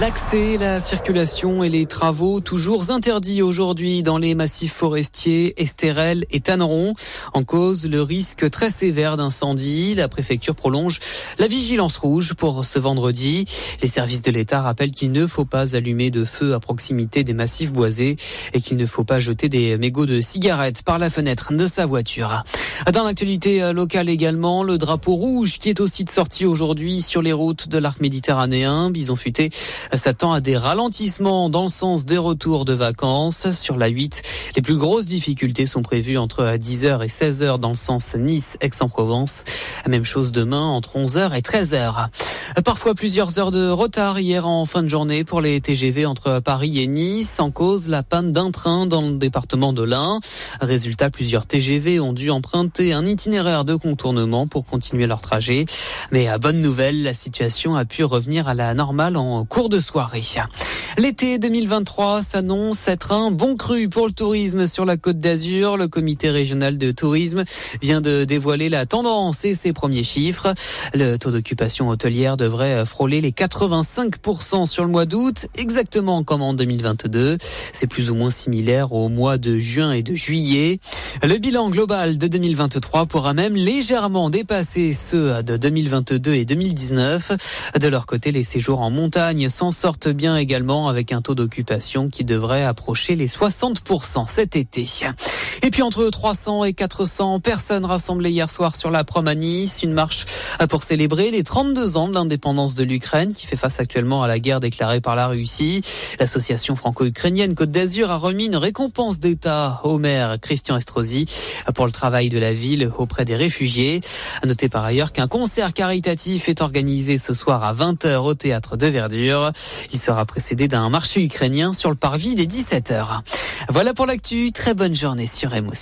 L'accès, la circulation et les travaux toujours interdits aujourd'hui dans les massifs forestiers Estérel et Tanneron. En cause, le risque très sévère d'incendie. La préfecture prolonge la vigilance rouge pour ce vendredi. Les services de l'État rappellent qu'il ne faut pas allumer de feu à proximité des massifs boisés et qu'il ne faut pas jeter des mégots de cigarettes par la fenêtre de sa voiture. Dans l'actualité locale également, le drapeau rouge qui est aussi de sortie aujourd'hui sur les routes de l'arc méditerranéen. Bison futé s'attend à des ralentissements dans le sens des retours de vacances. Sur la 8, les plus grosses difficultés sont prévues entre 10h et 16h dans le sens Nice-Aix-en-Provence. Même chose demain entre 11h et 13h. Parfois plusieurs heures de retard hier en fin de journée pour les TGV entre Paris et Nice en cause la panne d'un train dans le département de l'Ain. Résultat, plusieurs TGV ont dû emprunter un itinéraire de contournement pour continuer leur trajet. Mais à bonne nouvelle, la situation a pu revenir à la normale en cours de soirée. L'été 2023 s'annonce être un bon cru pour le tourisme sur la Côte d'Azur. Le comité régional de tourisme vient de dévoiler la tendance et ses premiers chiffres. Le taux d'occupation hôtelière devrait frôler les 85% sur le mois d'août, exactement comme en 2022. C'est plus ou moins similaire au mois de juin et de juillet. Le bilan global de 2023 pourra même légèrement dépasser ceux de 2022 et 2019. De leur côté, les séjours en montagne sortent bien également avec un taux d'occupation qui devrait approcher les 60% cet été. Et puis entre 300 et 400 personnes rassemblées hier soir sur la prom à Nice, une marche pour célébrer les 32 ans de l'indépendance de l'Ukraine qui fait face actuellement à la guerre déclarée par la Russie. L'association franco-ukrainienne Côte d'Azur a remis une récompense d'État au maire Christian Estrosi pour le travail de la ville auprès des réfugiés. À noter par ailleurs qu'un concert caritatif est organisé ce soir à 20h au théâtre de Verdure. Il sera précédé d'un marché ukrainien sur le parvis des 17h. Voilà pour l'actu. Très bonne journée sur Émotion.